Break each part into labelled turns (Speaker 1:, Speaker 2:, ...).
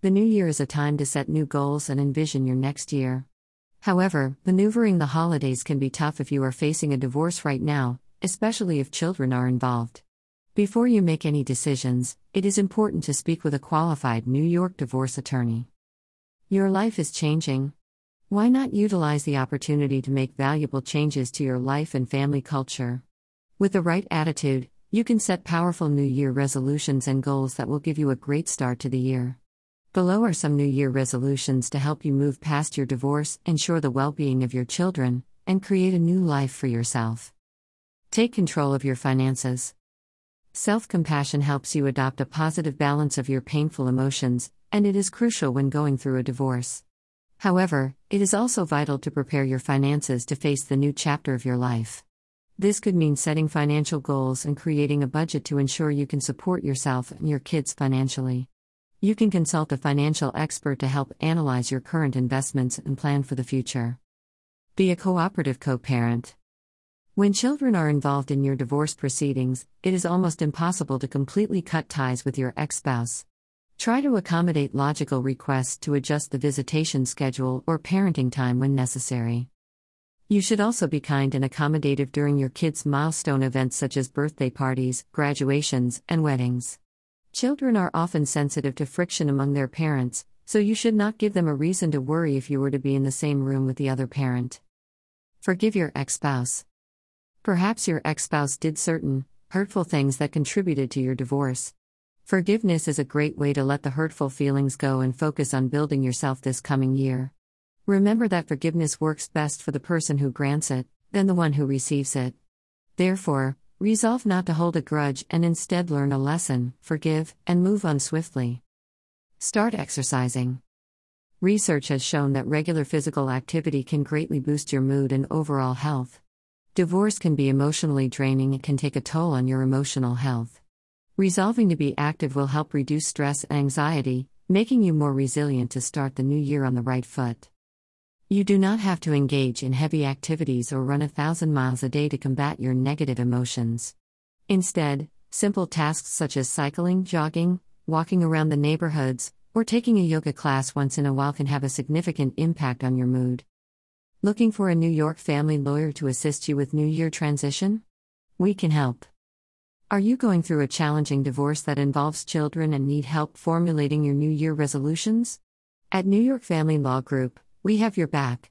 Speaker 1: The new year is a time to set new goals and envision your next year. However, maneuvering the holidays can be tough if you are facing a divorce right now, especially if children are involved. Before you make any decisions, it is important to speak with a qualified New York divorce attorney. Your life is changing. Why not utilize the opportunity to make valuable changes to your life and family culture? With the right attitude, you can set powerful New Year resolutions and goals that will give you a great start to the year. Below are some New Year resolutions to help you move past your divorce, ensure the well being of your children, and create a new life for yourself. Take control of your finances. Self compassion helps you adopt a positive balance of your painful emotions, and it is crucial when going through a divorce. However, it is also vital to prepare your finances to face the new chapter of your life. This could mean setting financial goals and creating a budget to ensure you can support yourself and your kids financially. You can consult a financial expert to help analyze your current investments and plan for the future. Be a cooperative co parent. When children are involved in your divorce proceedings, it is almost impossible to completely cut ties with your ex spouse. Try to accommodate logical requests to adjust the visitation schedule or parenting time when necessary. You should also be kind and accommodative during your kids' milestone events such as birthday parties, graduations, and weddings. Children are often sensitive to friction among their parents, so you should not give them a reason to worry if you were to be in the same room with the other parent. Forgive your ex spouse. Perhaps your ex spouse did certain, hurtful things that contributed to your divorce. Forgiveness is a great way to let the hurtful feelings go and focus on building yourself this coming year. Remember that forgiveness works best for the person who grants it, than the one who receives it. Therefore, Resolve not to hold a grudge and instead learn a lesson, forgive, and move on swiftly. Start exercising. Research has shown that regular physical activity can greatly boost your mood and overall health. Divorce can be emotionally draining and can take a toll on your emotional health. Resolving to be active will help reduce stress and anxiety, making you more resilient to start the new year on the right foot. You do not have to engage in heavy activities or run a thousand miles a day to combat your negative emotions. Instead, simple tasks such as cycling, jogging, walking around the neighborhoods, or taking a yoga class once in a while can have a significant impact on your mood. Looking for a New York family lawyer to assist you with New Year transition? We can help. Are you going through a challenging divorce that involves children and need help formulating your New Year resolutions? At New York Family Law Group, we have your back.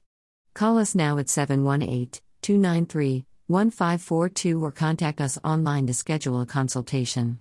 Speaker 1: Call us now at 718 293 1542 or contact us online to schedule a consultation.